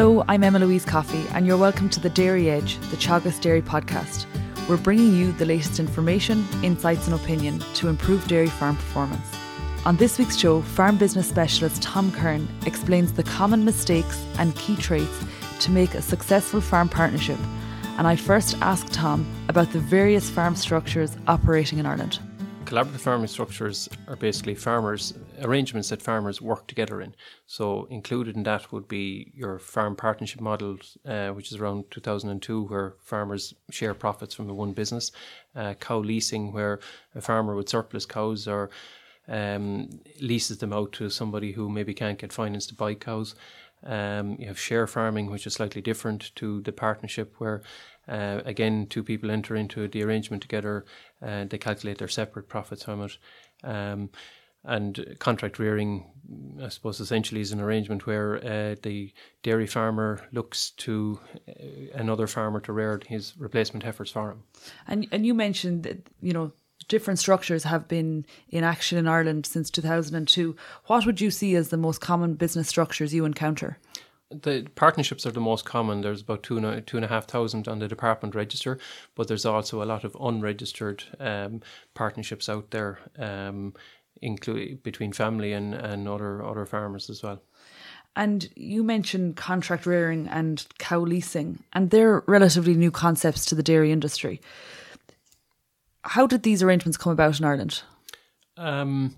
Hello, I'm Emma Louise Coffey, and you're welcome to the Dairy Edge, the Teagasc Dairy podcast. We're bringing you the latest information, insights, and opinion to improve dairy farm performance. On this week's show, farm business specialist Tom Curran explains the common mistakes and key traits to make a successful farm partnership. And I first asked Tom about the various farm structures operating in Ireland collaborative farming structures are basically farmers arrangements that farmers work together in. So included in that would be your farm partnership model, uh, which is around 2002, where farmers share profits from the one business. Uh, cow leasing, where a farmer with surplus cows or um, leases them out to somebody who maybe can't get finance to buy cows. Um, you have share farming, which is slightly different to the partnership, where uh, again, two people enter into the arrangement together and they calculate their separate profits from it. Um, and contract rearing, I suppose, essentially is an arrangement where uh, the dairy farmer looks to uh, another farmer to rear his replacement heifers for him. And and you mentioned that you know different structures have been in action in Ireland since 2002. What would you see as the most common business structures you encounter? the partnerships are the most common. There's about two and, two and a half thousand on the department register, but there's also a lot of unregistered um, partnerships out there, um, including between family and, and other other farmers as well. And you mentioned contract rearing and cow leasing, and they're relatively new concepts to the dairy industry. How did these arrangements come about in Ireland? Um,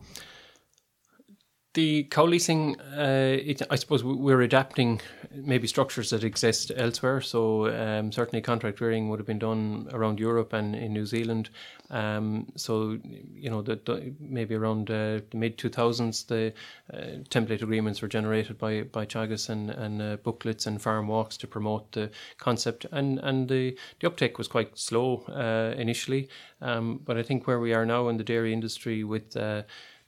the cow leasing, uh, it, I suppose we're adapting maybe structures that exist elsewhere. So um, certainly contract rearing would have been done around Europe and in New Zealand. Um, so you know, the, maybe around uh, the mid two thousands, the uh, template agreements were generated by by Teagasc and, and uh, booklets and farm walks to promote the concept. And and the the uptake was quite slow uh, initially, um, but I think where we are now in the dairy industry with uh,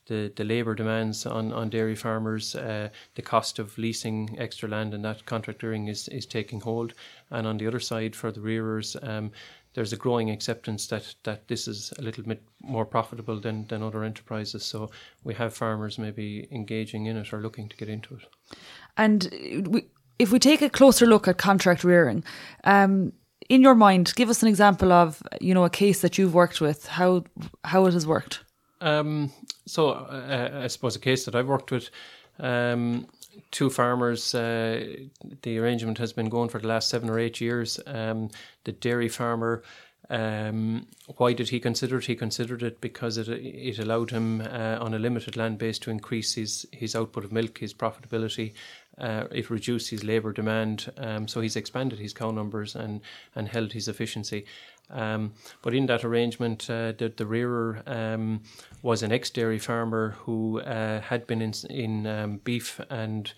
the, the labour demands on, on dairy farmers, uh, the cost of leasing extra land and that contract rearing is, is taking hold. And on the other side, for the rearers, um, there's a growing acceptance that, that this is a little bit more profitable than, than other enterprises. So we have farmers maybe engaging in it or looking to get into it. And we, if we take a closer look at contract rearing, um, in your mind, give us an example of you know a case that you've worked with, how how it has worked. Um, so uh, I suppose a case that I've worked with, um, two farmers. Uh, the arrangement has been going for the last seven or eight years. Um, the dairy farmer. Um, why did he consider it? He considered it because it it allowed him uh, on a limited land base to increase his, his output of milk, his profitability. Uh, it reduced his labour demand, um, so he's expanded his cow numbers and, and held his efficiency. Um, but in that arrangement, uh, the, the rearer um, was an ex dairy farmer who uh, had been in, in um, beef and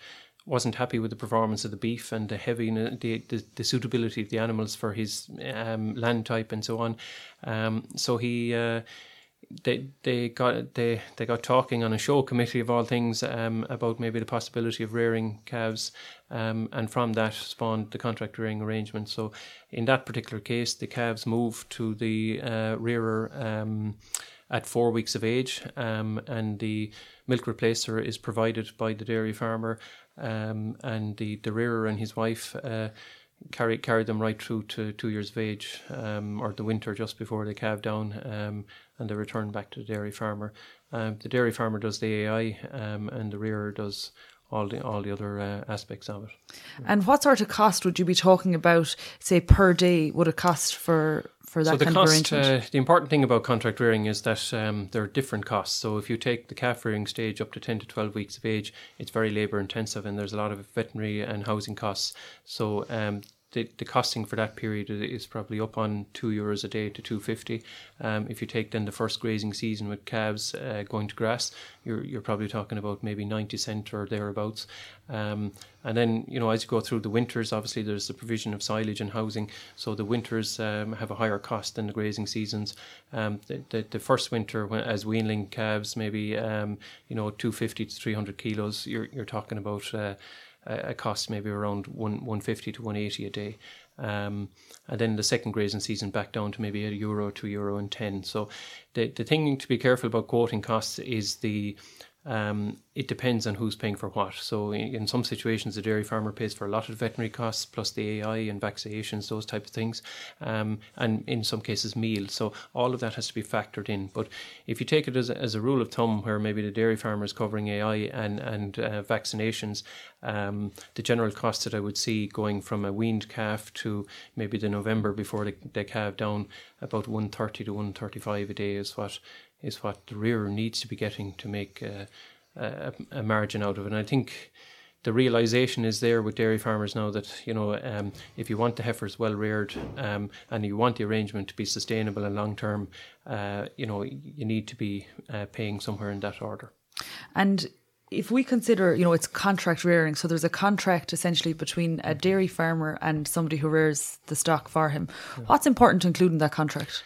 wasn't happy with the performance of the beef and the heavy the, the, the suitability of the animals for his um, land type and so on. Um, so he uh, they they got they they got talking on a show committee of all things um, about maybe the possibility of rearing calves, um, and from that spawned the contract rearing arrangement. So in that particular case, the calves moved to the uh, rearer. Um, at four weeks of age, um, and the milk replacer is provided by the dairy farmer, um, and the, the rearer and his wife uh, carry carry them right through to two years of age, um, or the winter just before they calve down, um, and they return back to the dairy farmer. Um, the dairy farmer does the AI, um, and the rearer does all the all the other uh, aspects of it. And what sort of cost would you be talking about, say per day? Would it cost for for that so the kind cost, of arrangement? Uh, the important thing about contract rearing is that um, there are different costs. So if you take the calf rearing stage up to ten to twelve weeks of age, it's very labour intensive, and there's a lot of veterinary and housing costs. So um, the, the costing for that period is probably up on two euros a day to two fifty. Um, if you take then the first grazing season with calves uh, going to grass, you're you're probably talking about maybe ninety cent or thereabouts. Um, and then you know as you go through the winters, obviously there's the provision of silage and housing. So the winters um, have a higher cost than the grazing seasons. Um, the, the, the first winter when, as weanling calves, maybe um, you know two fifty to three hundred kilos. You're you're talking about. Uh, a cost maybe around one 150 to 180 a day. Um, and then the second grazing season back down to maybe a euro, two euro and ten. So the the thing to be careful about quoting costs is the um, it depends on who's paying for what. So in, in, some situations, the dairy farmer pays for a lot of veterinary costs plus the AI and vaccinations, those type of things, um, and in some cases meals. So all of that has to be factored in. But if you take it as a, as a rule of thumb, where maybe the dairy farmer is covering AI and and uh, vaccinations, um, the general cost that I would see going from a weaned calf to maybe the November before they, they calve down about 130 to 135 a day is what is what the rearer needs to be getting to make uh, a, a, margin out of it. And I think the realization is there with dairy farmers now that you know um, if you want the heifers well reared um, and you want the arrangement to be sustainable and long term, uh, you know you need to be uh, paying somewhere in that order. And if we consider, you know, it's contract rearing, so there's a contract essentially between a dairy farmer and somebody who rears the stock for him. Yeah. What's important to include in that contract?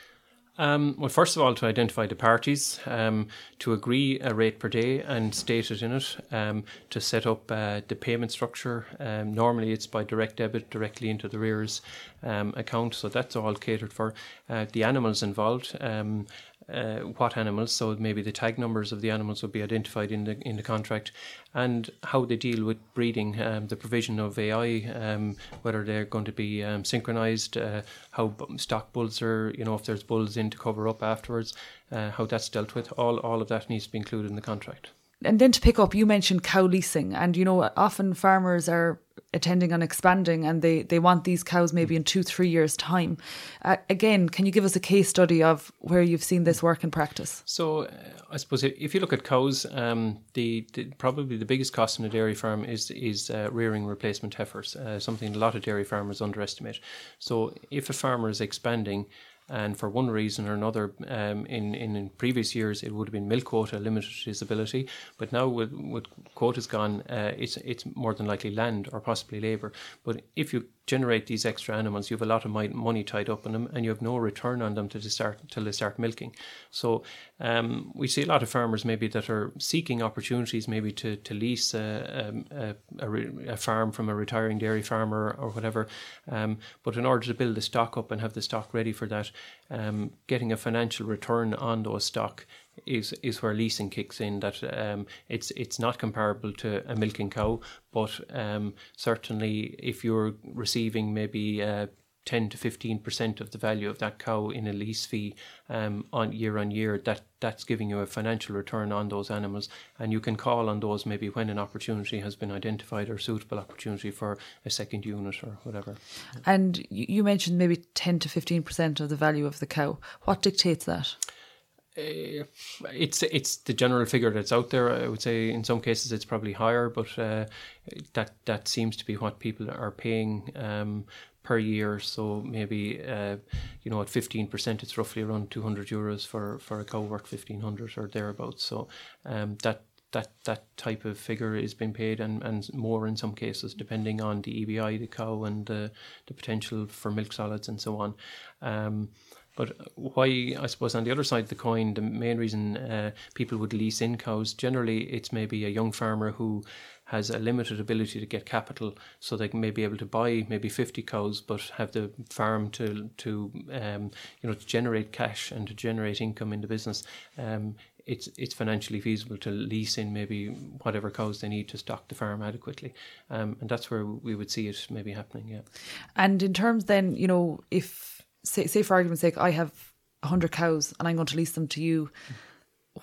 Um, well, first of all, to identify the parties, um, to agree a rate per day and state it in it, um, to set up uh, the payment structure. Um, normally, it's by direct debit directly into the rears um, account, so that's all catered for. Uh, the animals involved, um, uh, what animals, so maybe the tag numbers of the animals would be identified in the in the contract, and how they deal with breeding, um, the provision of AI, um, whether they're going to be um, synchronized, uh, how stock bulls are, you know, if there's bulls in to cover up afterwards, uh, how that's dealt with. All all of that needs to be included in the contract and then to pick up, you mentioned cow leasing, and you know often farmers are attending on expanding, and they they want these cows maybe in two three years time. Uh, again, can you give us a case study of where you've seen this work in practice? So, uh, I suppose if you look at cows, um, the, the, probably the biggest cost in a dairy farm is is uh, rearing replacement heifers, uh, something a lot of dairy farmers underestimate. So, if a farmer is expanding and for one reason or another, um, in, in, in previous years it would have been milk quota limited his ability, but now with with quotas gone, uh, it's it's more than likely land or possibly labour. But if you generate these extra animals, you have a lot of money tied up in them, and you have no return on them to start till they start milking. So um, we see a lot of farmers maybe that are seeking opportunities, maybe to to lease a, a, a, a farm from a retiring dairy farmer or whatever. Um, but in order to build the stock up and have the stock ready for that, um, getting a financial return on those stock is is where leasing kicks in. That um, it's it's not comparable to a milking cow, but um, certainly if you're receiving maybe uh, 10 to 15% of the value of that cow in a lease fee um, on year on year that that's giving you a financial return on those animals. And you can call on those maybe when an opportunity has been identified or suitable opportunity for a second unit or whatever. And you mentioned maybe 10 to 15% of the value of the cow. What dictates that uh, it's it's the general figure that's out there. I would say in some cases it's probably higher, but uh, that that seems to be what people are paying um, per year. So maybe uh, you know at fifteen percent, it's roughly around two hundred euros for for a cow worth fifteen hundred or thereabouts. So um, that that that type of figure is being paid and, and more in some cases depending on the EBI the cow and the the potential for milk solids and so on. Um, but why, I suppose, on the other side of the coin, the main reason uh, people would lease in cows, generally it's maybe a young farmer who has a limited ability to get capital, so they may be able to buy maybe 50 cows, but have the farm to to um, you know to generate cash and to generate income in the business. Um, it's it's financially feasible to lease in maybe whatever cows they need to stock the farm adequately, um, and that's where we would see it maybe happening. Yeah. And in terms, then you know, if say, say for argument's sake, I have 100 cows and I'm going to lease them to you.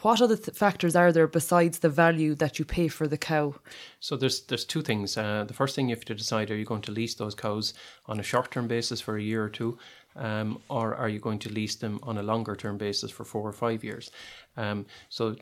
What other th- factors are there besides the value that you pay for the cow? So there's there's two things. Uh, the first thing you have to decide: are you going to lease those cows on a short term basis for a year or two, um, or are you going to lease them on a longer term basis for four or five years? Um, so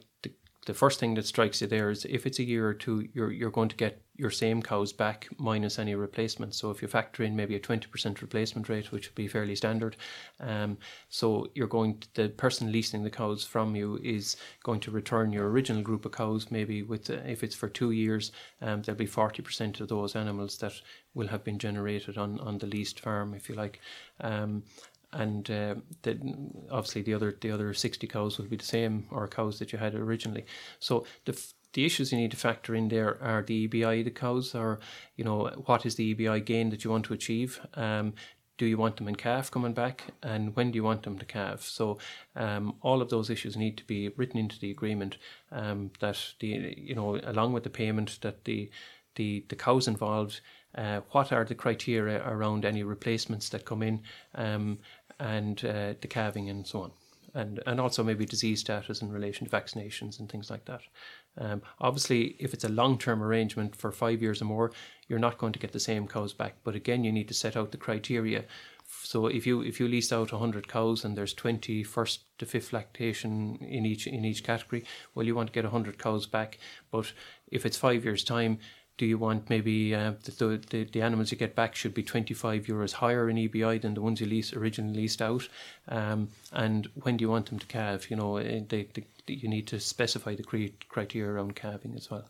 the first thing that strikes you there is if it's a year or two, you're you're going to get your same cows back minus any replacements. So if you factor in maybe a twenty percent replacement rate, which would be fairly standard, um, so you're going to, the person leasing the cows from you is going to return your original group of cows. Maybe with uh, if it's for two years, um, there'll be forty percent of those animals that will have been generated on on the leased farm, if you like. Um, and uh, the, obviously the other the other 60 cows will be the same or cows that you had originally. So the the issues you need to factor in there are the EBI the cows or you know what is the EBI gain that you want to achieve? Um, do you want them in calf coming back? And when do you want them to calve so um, all of those issues need to be written into the agreement um, that the you know along with the payment that the the, the cows involved uh, what are the criteria around any replacements that come in? Um, and uh, the calving and so on and and also maybe disease status in relation to vaccinations and things like that. Um, obviously, if it's a long term arrangement for five years or more, you're not going to get the same cows back. But again, you need to set out the criteria. So if you if you lease out 100 cows and there's 20 first to fifth lactation in each in each category, well, you want to get 100 cows back. But if it's five years time, do you want maybe uh, the, the, the animals you get back should be 25 euros higher in EBI than the ones you lease originally leased out? Um, and when do you want them to calve? You know, eh, they, they, you need to specify the criteria around calving as well.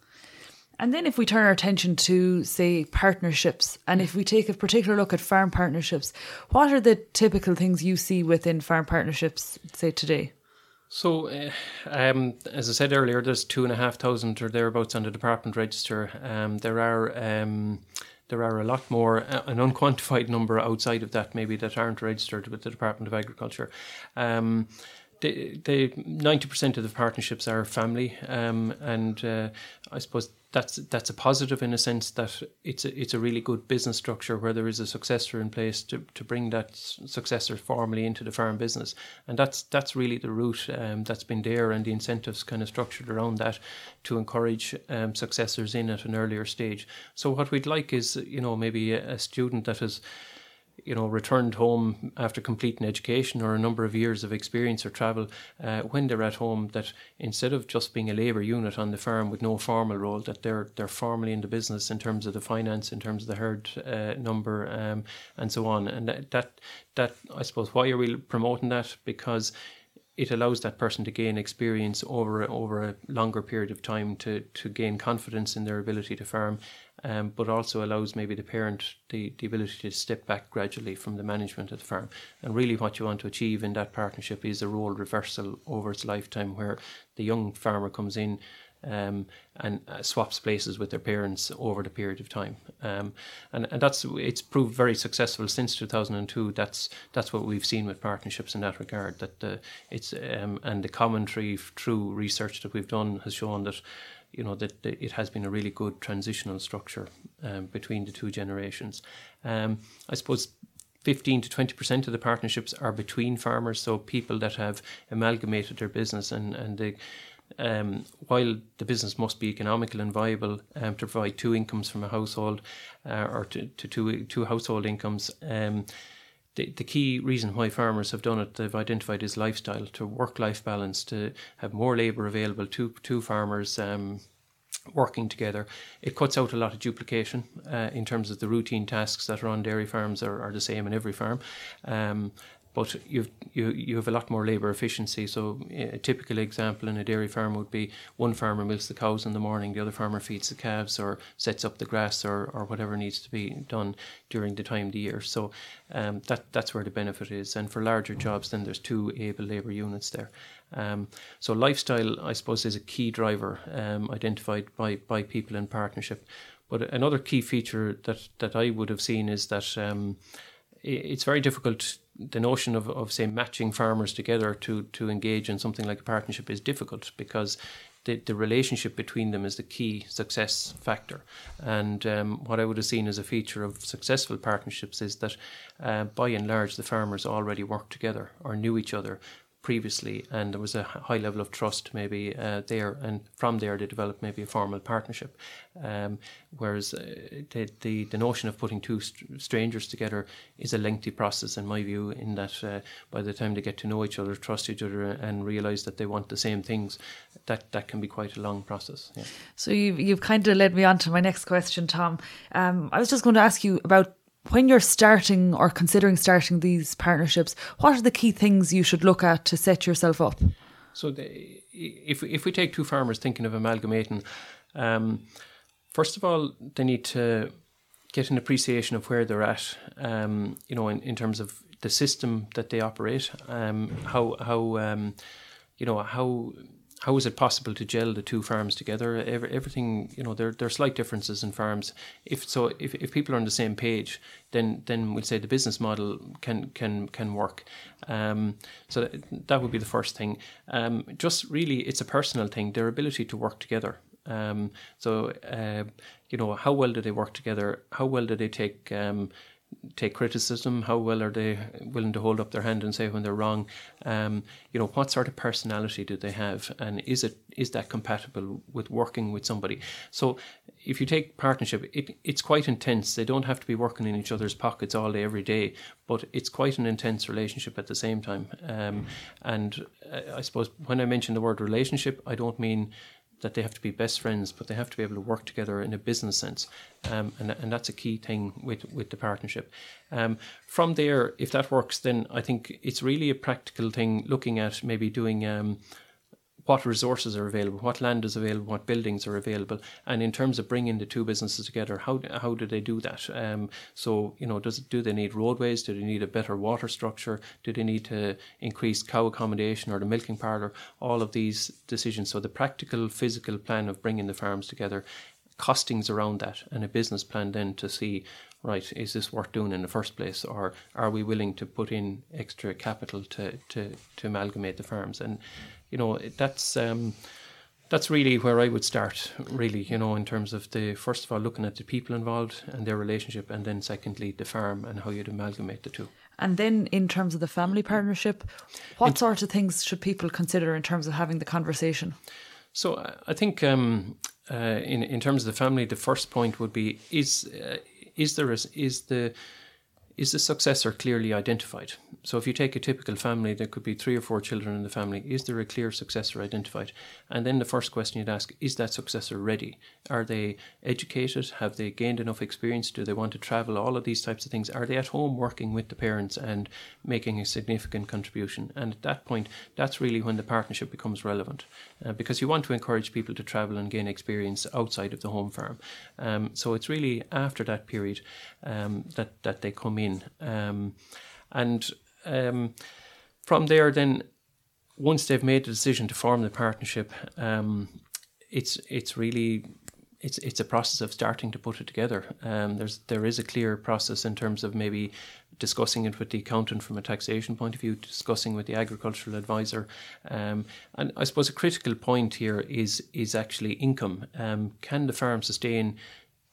And then, if we turn our attention to, say, partnerships, and if we take a particular look at farm partnerships, what are the typical things you see within farm partnerships, say, today? So, uh, um, as I said earlier, there's two and a half thousand or thereabouts on the department register. Um, there are um, there are a lot more, uh, an unquantified number outside of that, maybe that aren't registered with the Department of Agriculture. Um, the ninety percent of the partnerships are family, um, and uh, I suppose that's that's a positive in a sense that it's a, it's a really good business structure where there is a successor in place to, to bring that successor formally into the farm business, and that's that's really the route um, that's been there, and the incentives kind of structured around that to encourage um, successors in at an earlier stage. So what we'd like is you know maybe a, a student that has you know, returned home after completing education or a number of years of experience or travel, uh, when they're at home, that instead of just being a labour unit on the farm with no formal role, that they're they're formally in the business in terms of the finance, in terms of the herd uh, number, um, and so on. And that, that that I suppose why are we promoting that because it allows that person to gain experience over over a longer period of time to to gain confidence in their ability to farm um, but also allows maybe the parent the, the ability to step back gradually from the management of the farm. And really, what you want to achieve in that partnership is a role reversal over its lifetime, where the young farmer comes in. Um, and uh, swaps places with their parents over the period of time, um, and and that's it's proved very successful since 2002. That's that's what we've seen with partnerships in that regard. That the it's um, and the commentary through research that we've done has shown that you know that, that it has been a really good transitional structure um, between the two generations. Um, I suppose 15 to 20% of the partnerships are between farmers, so people that have amalgamated their business and, and they, um, while the business must be economical and viable um, to provide two incomes from a household uh, or to, to two, two household incomes, um, the, the key reason why farmers have done it, they've identified is lifestyle, to work life balance, to have more labour available to, to farmers. Um, working together. It cuts out a lot of duplication uh, in terms of the routine tasks that are on dairy farms are, are the same in every farm. But you've, you you have a lot more labour efficiency. So a typical example in a dairy farm would be one farmer milks the cows in the morning, the other farmer feeds the calves or sets up the grass or, or whatever needs to be done during the time of the year. So um, that that's where the benefit is. And for larger jobs, then there's two able labour units there. Um, so lifestyle, I suppose, is a key driver um, identified by by people in partnership. But another key feature that that I would have seen is that um, it's very difficult the notion of, of say matching farmers together to to engage in something like a partnership is difficult because the, the relationship between them is the key success factor. And um, what I would have seen as a feature of successful partnerships is that uh, by and large the farmers already worked together or knew each other previously, and there was a high level of trust maybe uh, there, and from there they developed maybe a formal partnership. Um, whereas uh, the, the, the notion of putting two st- strangers together is a lengthy process, in my view. In that uh, by the time they get to know each other, trust each other, and realise that they want the same things, that that can be quite a long process. Yeah. So you've you've kind of led me on to my next question, Tom. Um, I was just going to ask you about when you're starting or considering starting these partnerships, what are the key things you should look at to set yourself up? So, the, if if we take two farmers thinking of amalgamating, um, first of all, they need to get an appreciation of where they're at. Um, you know, in, in terms of the system that they operate, um, how how um, you know how how is it possible to gel the two farms together? Every, everything, you know, there, there are slight differences in farms. If so, if, if people are on the same page, then then we'll say the business model can can can work. Um, so that, that would be the first thing. Um, just really, it's a personal thing. Their ability to work together. Um, so uh, you know, how well do they work together? How well do they take um, take criticism? How well are they willing to hold up their hand and say when they're wrong? Um, you know, what sort of personality do they have, and is it is that compatible with working with somebody? So, if you take partnership, it, it's quite intense. They don't have to be working in each other's pockets all day every day, but it's quite an intense relationship at the same time. Um, and uh, I suppose when I mention the word relationship, I don't mean that they have to be best friends, but they have to be able to work together in a business sense, um, and and that's a key thing with with the partnership. Um, from there, if that works, then I think it's really a practical thing. Looking at maybe doing um, what resources are available, what land is available, what buildings are available, and in terms of bringing the two businesses together, how how do they do that? Um, so you know, does do they need roadways? Do they need a better water structure? Do they need to increase cow accommodation or the milking parlour? All of these decisions. So the practical, physical plan of bringing the farms together, costings around that, and a business plan then to see right, is this worth doing in the first place, or are we willing to put in extra capital to to, to amalgamate the farms? And you know that's um, that's really where I would start, really, you know, in terms of the first of all looking at the people involved and their relationship, and then secondly the farm and how you'd amalgamate the two. And then, in terms of the family partnership, what in, sort of things should people consider in terms of having the conversation? So, uh, I think um, uh, in in terms of the family, the first point would be is uh, is there a, is the is the successor clearly identified? So, if you take a typical family, there could be three or four children in the family. Is there a clear successor identified? And then the first question you'd ask is that successor ready? Are they educated? Have they gained enough experience? Do they want to travel? All of these types of things. Are they at home working with the parents and making a significant contribution? And at that point, that's really when the partnership becomes relevant uh, because you want to encourage people to travel and gain experience outside of the home farm. Um, so, it's really after that period um, that, that they come in. Um, and um, from there, then once they've made the decision to form the partnership, um, it's it's really it's it's a process of starting to put it together. Um, there's there is a clear process in terms of maybe discussing it with the accountant from a taxation point of view, discussing with the agricultural advisor, um, and I suppose a critical point here is is actually income. Um, can the farm sustain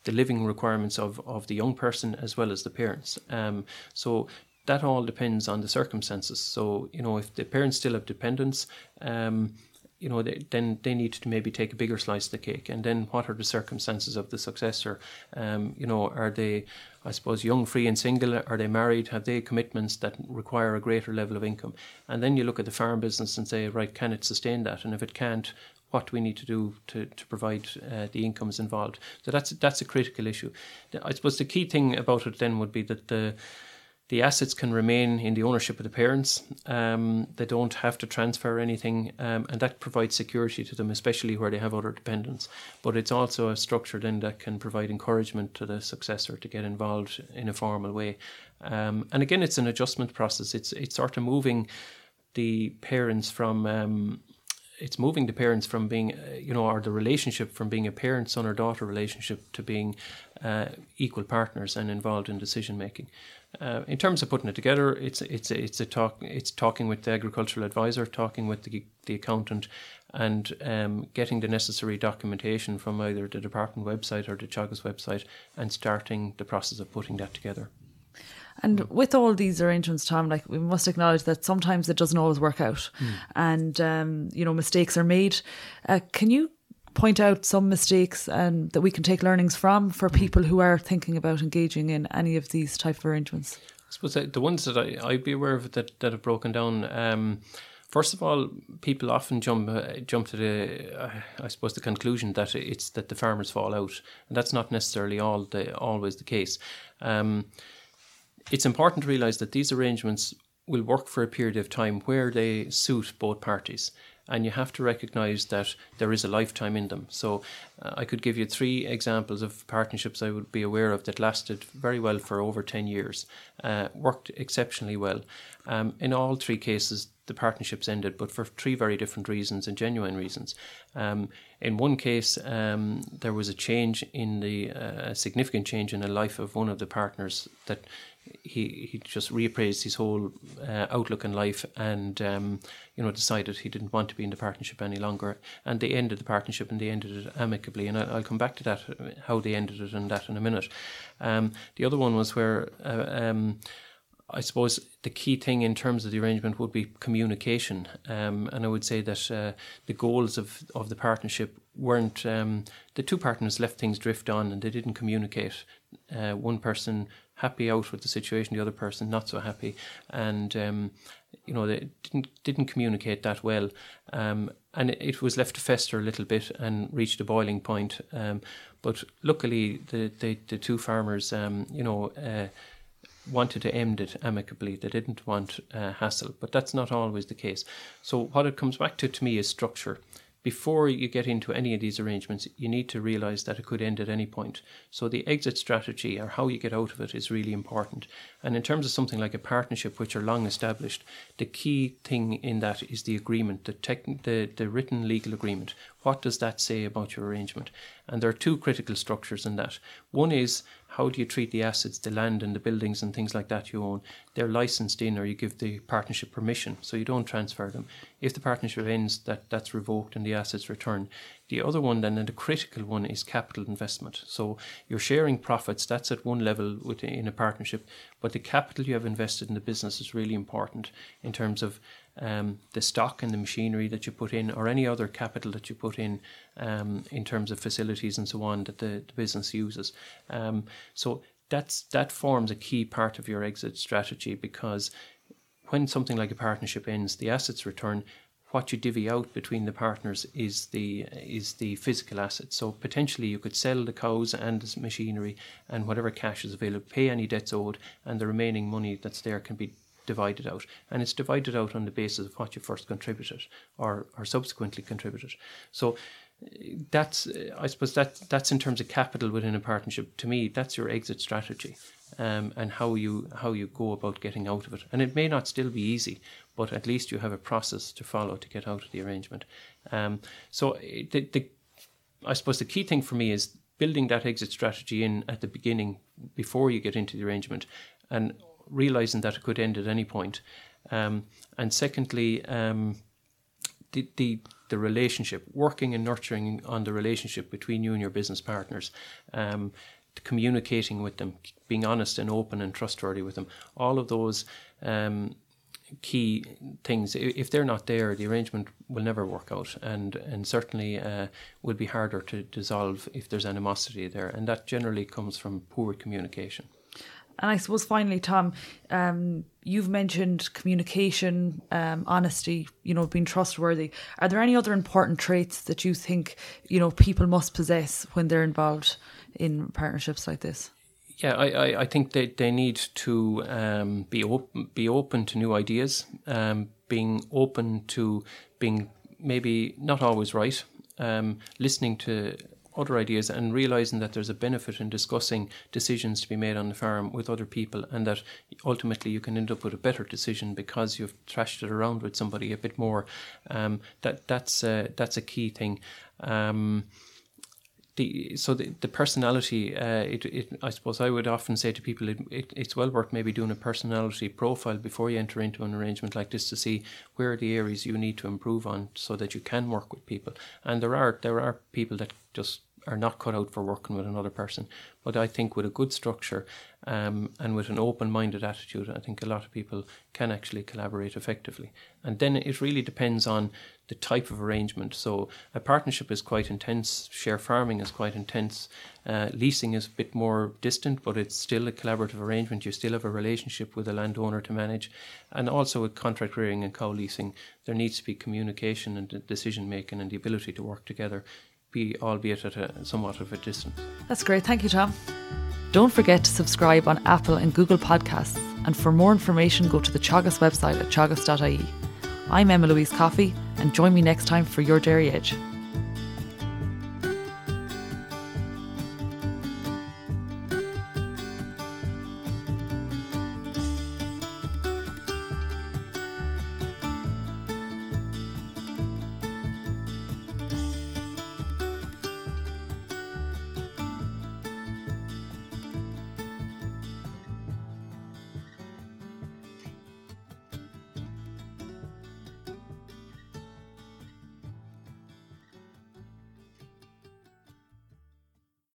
the living requirements of, of the young person as well as the parents. Um, so that all depends on the circumstances. So, you know, if the parents still have dependents, um, you know, they, then they need to maybe take a bigger slice of the cake. And then what are the circumstances of the successor? Um, you know, are they, I suppose, young, free, and single? Are they married? Have they commitments that require a greater level of income? And then you look at the farm business and say, right, can it sustain that? And if it can't, what do we need to do to, to provide uh, the incomes involved? So that's that's a critical issue. I suppose the key thing about it then would be that the the assets can remain in the ownership of the parents. Um, they don't have to transfer anything, um, and that provides security to them, especially where they have other dependents. But it's also a structure then that can provide encouragement to the successor to get involved in a formal way. Um, and again, it's an adjustment process. It's it's sort of moving the parents from um, it's moving the parents from being, uh, you know, or the relationship from being a parent son or daughter relationship to being uh, equal partners and involved in decision making. Uh, in terms of putting it together, it's it's it's a talk. It's talking with the agricultural advisor, talking with the the accountant, and um, getting the necessary documentation from either the department website or the Teagasc website, and starting the process of putting that together. And with all these arrangements, Tom, like we must acknowledge that sometimes it doesn't always work out, mm. and um, you know mistakes are made. Uh, can you point out some mistakes and that we can take learnings from for hmm. people who are thinking about engaging in any of these type of arrangements? I suppose the ones that I I'd be aware of that that have broken down. Um, First of all, people often jump uh, jump to the, uh, I suppose, the conclusion that it's that the farmers fall out, and that's not necessarily all the always the case. Um, it's important to realise that these arrangements will work for a period of time where they suit both parties. And you have to recognise that there is a lifetime in them. So, uh, I could give you three examples of partnerships I would be aware of that lasted very well for over 10 years, uh, worked exceptionally well. Um, in all three cases, the partnerships ended, but for three very different reasons and genuine reasons. Um, in one case, um, there was a change in the uh, significant change in the life of one of the partners that he he just reappraised his whole uh, outlook in life and um, you know decided he didn't want to be in the partnership any longer and they ended the partnership and they ended it amicably and I, will come back to that how they ended it and that in a minute. Um, the other one was where. Uh, um, I suppose the key thing in terms of the arrangement would be communication, um, and I would say that uh, the goals of, of the partnership weren't. Um, the two partners left things drift on, and they didn't communicate. Uh, one person happy out with the situation, the other person not so happy, and um, you know they didn't didn't communicate that well, um, and it, was left to fester a little bit and reached a boiling point. Um, but luckily, the the, the two farmers, um, you know. Uh, wanted to end it amicably. They didn't want uh, hassle, but that's not always the case. So what it comes back to to me is structure before you get into any of these arrangements, you need to realize that it could end at any point. So the exit strategy or how you get out of it is really important. And in terms of something like a partnership, which are long established, the key thing in that is the agreement, the, tech, the, the written legal agreement. What does that say about your arrangement? And there are two critical structures in that. One is how do you treat the assets, the land and the buildings and things like that you own? They're licensed in or you give the partnership permission, so you don't transfer them. If the partnership ends, that, that's revoked and the assets returned. The other one then, and the critical one, is capital investment. So you're sharing profits, that's at one level within a partnership, but the capital you have invested in the business is really important in terms of um, the stock and the machinery that you put in, or any other capital that you put in, um, in terms of facilities and so on that the, the business uses. Um, so that's that forms a key part of your exit strategy because when something like a partnership ends, the assets return. What you divvy out between the partners is the is the physical assets. So potentially you could sell the cows and the machinery and whatever cash is available, pay any debts owed, and the remaining money that's there can be divided out. And it's divided out on the basis of what you first contributed or, or subsequently contributed. So that's, I suppose, that, that's in terms of capital within a partnership. To me, that's your exit strategy. Um, and how you how you go about getting out of it. And it may not still be easy, but at least you have a process to follow to get out of the arrangement. Um, so the, the I suppose the key thing for me is building that exit strategy in at the beginning before you get into the arrangement, and realizing that it could end at any point. Um, and secondly, um, the, the the relationship, working and nurturing on the relationship between you and your business partners, um, communicating with them, being honest and open and trustworthy with them, all of those um, key things. If they're not there, the arrangement will never work out, and and certainly uh, will be harder to dissolve if there's animosity there, and that generally comes from poor communication. And I suppose finally, Tom, um, you've mentioned communication, um, honesty, you know, being trustworthy. Are there any other important traits that you think, you know, people must possess when they're involved in partnerships like this? Yeah, I, I, I think they, they need to um, be open be open to new ideas, um, being open to being maybe not always right, um, listening to other ideas and realizing that there's a benefit in discussing decisions to be made on the farm with other people and that ultimately you can end up with a better decision because you've thrashed it around with somebody a bit more. Um, that that's that's a key thing. Um, the so the, the personality uh, it, it I suppose I would often say to people it, it, it's well worth maybe doing a personality profile before you enter into an arrangement like this to see where are the areas you need to improve on so that you can work with people. And there are there are people that just are not cut out for working with another person. But I think with a good structure um, and with an open minded attitude, I think a lot of people can actually collaborate effectively. And then it really depends on the type of arrangement. So a partnership is quite intense, share farming is quite intense, uh, leasing is a bit more distant, but it's still a collaborative arrangement. You still have a relationship with a landowner to manage. And also with contract rearing and cow leasing, there needs to be communication and decision making and the ability to work together be albeit at a somewhat of a distance. That's great. Thank you, Tom. Don't forget to subscribe on Apple and Google Podcasts. And for more information, go to the Teagasc website at teagasc.ie. I'm Emma Louise Coffey, and join me next time for Your Dairy Edge.